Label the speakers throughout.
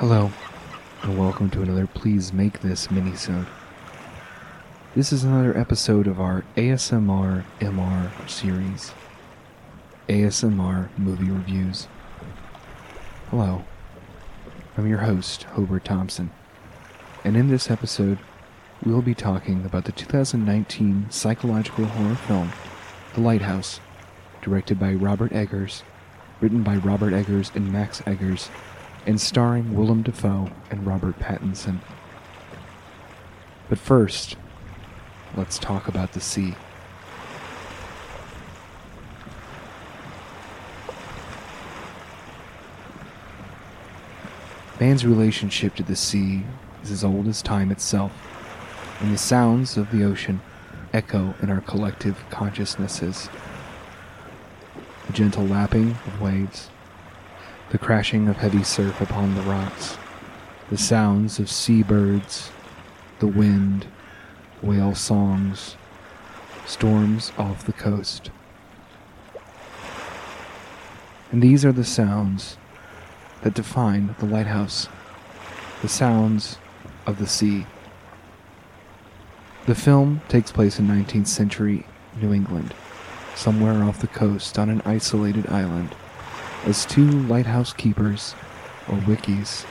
Speaker 1: Hello, and welcome to another Please Make This minisode. This is another episode of our ASMR MR series, ASMR Movie Reviews. Hello, I'm your host, Hobart Thompson, and in this episode, we will be talking about the 2019 psychological horror film, The Lighthouse, directed by Robert Eggers, written by Robert Eggers and Max Eggers, and starring Willem Dafoe and Robert Pattinson. But first, let's talk about the sea. Man's relationship to the sea is as old as time itself, and the sounds of the ocean echo in our collective consciousnesses. The gentle lapping of waves, the crashing of heavy surf upon the rocks, the sounds of seabirds, the wind, whale songs, storms off the coast. And these are the sounds that define the lighthouse, the sounds of the sea. The film takes place in 19th century New England, somewhere off the coast on an isolated island, as two lighthouse keepers, or wickies,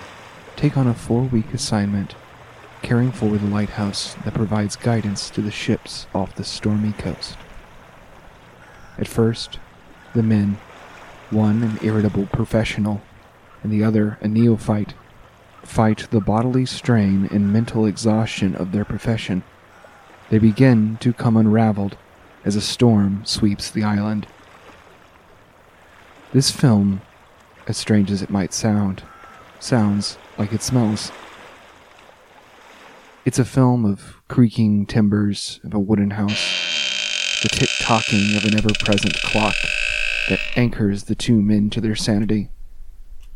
Speaker 1: take on a four week assignment caring for the lighthouse that provides guidance to the ships off the stormy coast. At first, the men, one an irritable professional and the other a neophyte, fight the bodily strain and mental exhaustion of their profession. They begin to come unraveled as a storm sweeps the island. This film, as strange as it might sound, sounds like it smells. It's a film of creaking timbers of a wooden house, the tick tocking of an ever present clock that anchors the two men to their sanity,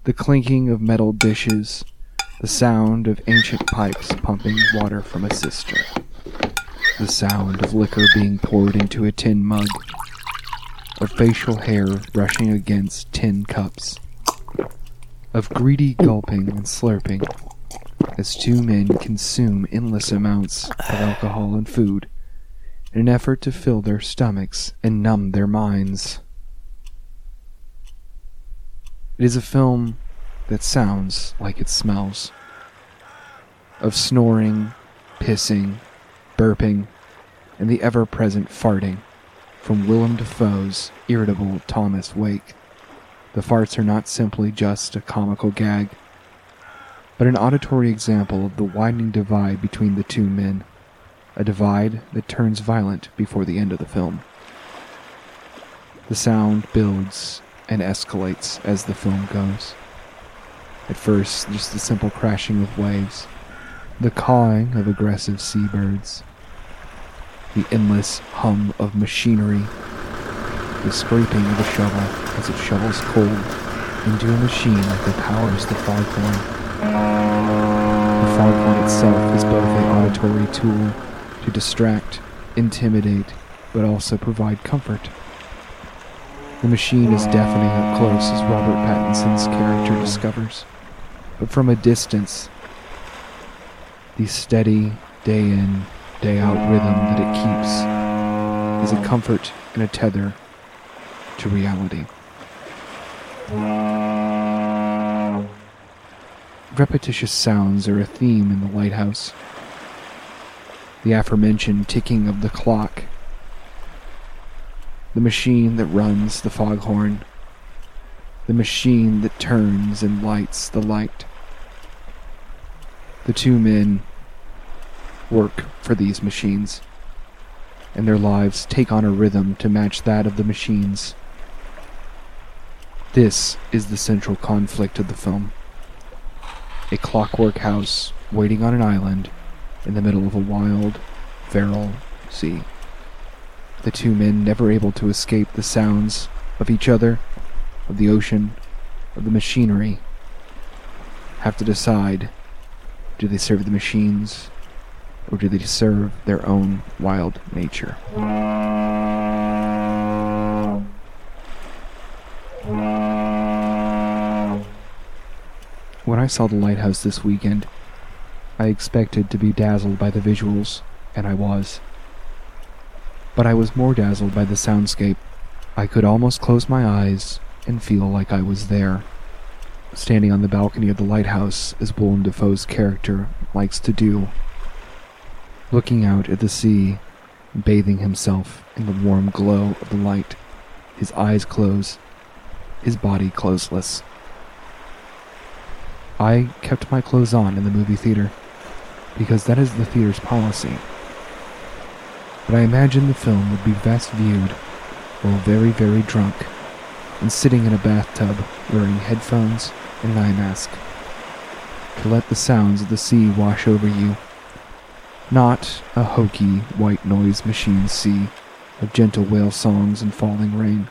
Speaker 1: the clinking of metal dishes, the sound of ancient pipes pumping water from a cistern, the sound of liquor being poured into a tin mug, of facial hair brushing against tin cups, of greedy gulping and slurping as two men consume endless amounts of alcohol and food in an effort to fill their stomachs and numb their minds. It is a film that sounds like it smells. Of snoring, pissing, burping, and the ever present farting from Willem Dafoe's irritable Thomas Wake. The farts are not simply just a comical gag, but an auditory example of the widening divide between the two men, a divide that turns violent before the end of the film. The sound builds and escalates as the film goes. At first, just the simple crashing of waves, the cawing of aggressive seabirds, the endless hum of machinery, the scraping of a shovel as it shovels coal into a machine that powers the foghorn. The foghorn itself is both an auditory tool to distract, intimidate, but also provide comfort. The machine is deafening up close as Robert Pattinson's character discovers, but from a distance, the steady, day in, day out rhythm that it keeps is a comfort and a tether to reality. Repetitious sounds are a theme in the lighthouse. The aforementioned ticking of the clock, the machine that runs the foghorn, the machine that turns and lights the light. The two men work for these machines, and their lives take on a rhythm to match that of the machines. This is the central conflict of the film. A clockwork house waiting on an island in the middle of a wild, feral sea. The two men never able to escape the sounds of each other, of the ocean, of the machinery, have to decide do they serve the machines or do they serve their own wild nature? When I saw the lighthouse this weekend, I expected to be dazzled by the visuals, and I was. But I was more dazzled by the soundscape. I could almost close my eyes and feel like I was there, standing on the balcony of the lighthouse as Willem Dafoe's character likes to do, looking out at the sea, bathing himself in the warm glow of the light, his eyes closed, his body clothesless. I kept my clothes on in the movie theater because that is the theater's policy. But I imagine the film would be best viewed while very, very drunk and sitting in a bathtub wearing headphones and an eye mask to let the sounds of the sea wash over you. Not a hokey white noise machine sea of gentle whale songs and falling rain,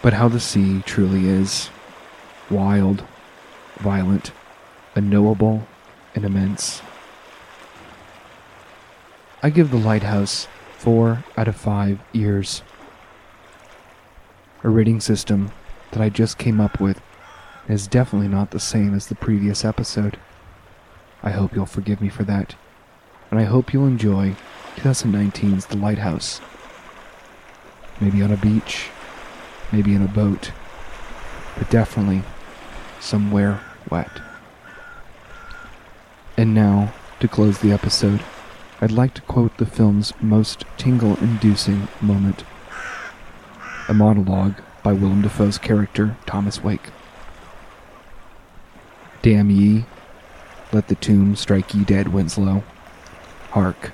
Speaker 1: but how the sea truly is wild, violent, unknowable, and immense. I give The Lighthouse 4 out of 5 ears. A rating system that I just came up with is definitely not the same as the previous episode. I hope you'll forgive me for that, and I hope you'll enjoy 2019's The Lighthouse. Maybe on a beach, maybe in a boat, but definitely somewhere wet. And now, to close the episode, I'd like to quote the film's most tingle inducing moment a monologue by Willem Dafoe's character, Thomas Wake. Damn ye, let the tomb strike ye dead, Winslow. Hark,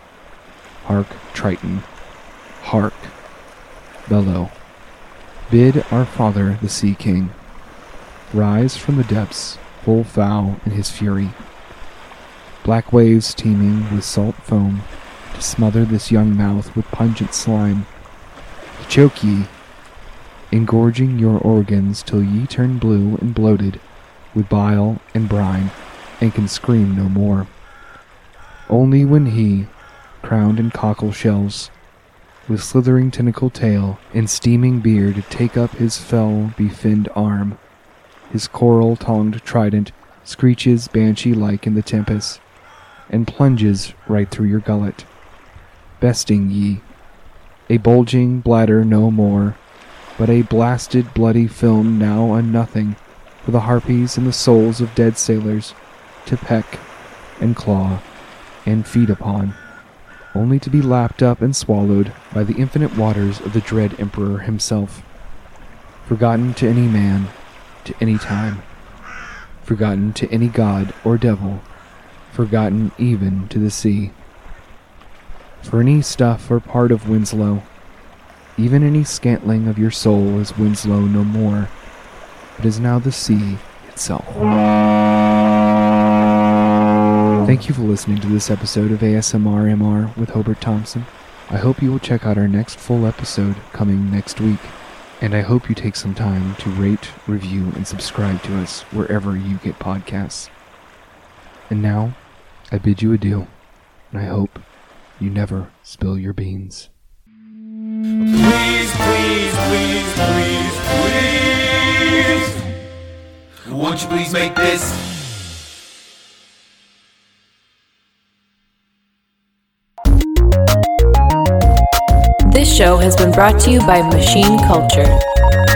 Speaker 1: hark, Triton, hark, bellow. Bid our father, the Sea King, rise from the depths, full foul in his fury black waves teeming with salt foam, to smother this young mouth with pungent slime, to choke ye, engorging your organs till ye turn blue and bloated with bile and brine, and can scream no more. Only when he, crowned in cockle shells, with slithering tentacle tail and steaming beard, take up his fell befinned arm, his coral tongued trident screeches banshee like in the tempest, and plunges right through your gullet. Besting ye, a bulging bladder no more, but a blasted bloody film now a nothing for the harpies and the souls of dead sailors to peck and claw and feed upon, only to be lapped up and swallowed by the infinite waters of the dread Emperor himself, forgotten to any man, to any time, forgotten to any god or devil forgotten even to the sea. For any stuff or part of Winslow, even any scantling of your soul is Winslow no more, but is now the sea itself. Thank you for listening to this episode of ASMR MR with Hobart Thompson. I hope you will check out our next full episode coming next week, and I hope you take some time to rate, review, and subscribe to us wherever you get podcasts. And now, I bid you adieu, and I hope you never spill your beans.
Speaker 2: Please, please, please, please, please. Won't you please make this?
Speaker 3: This show has been brought to you by Machine Culture.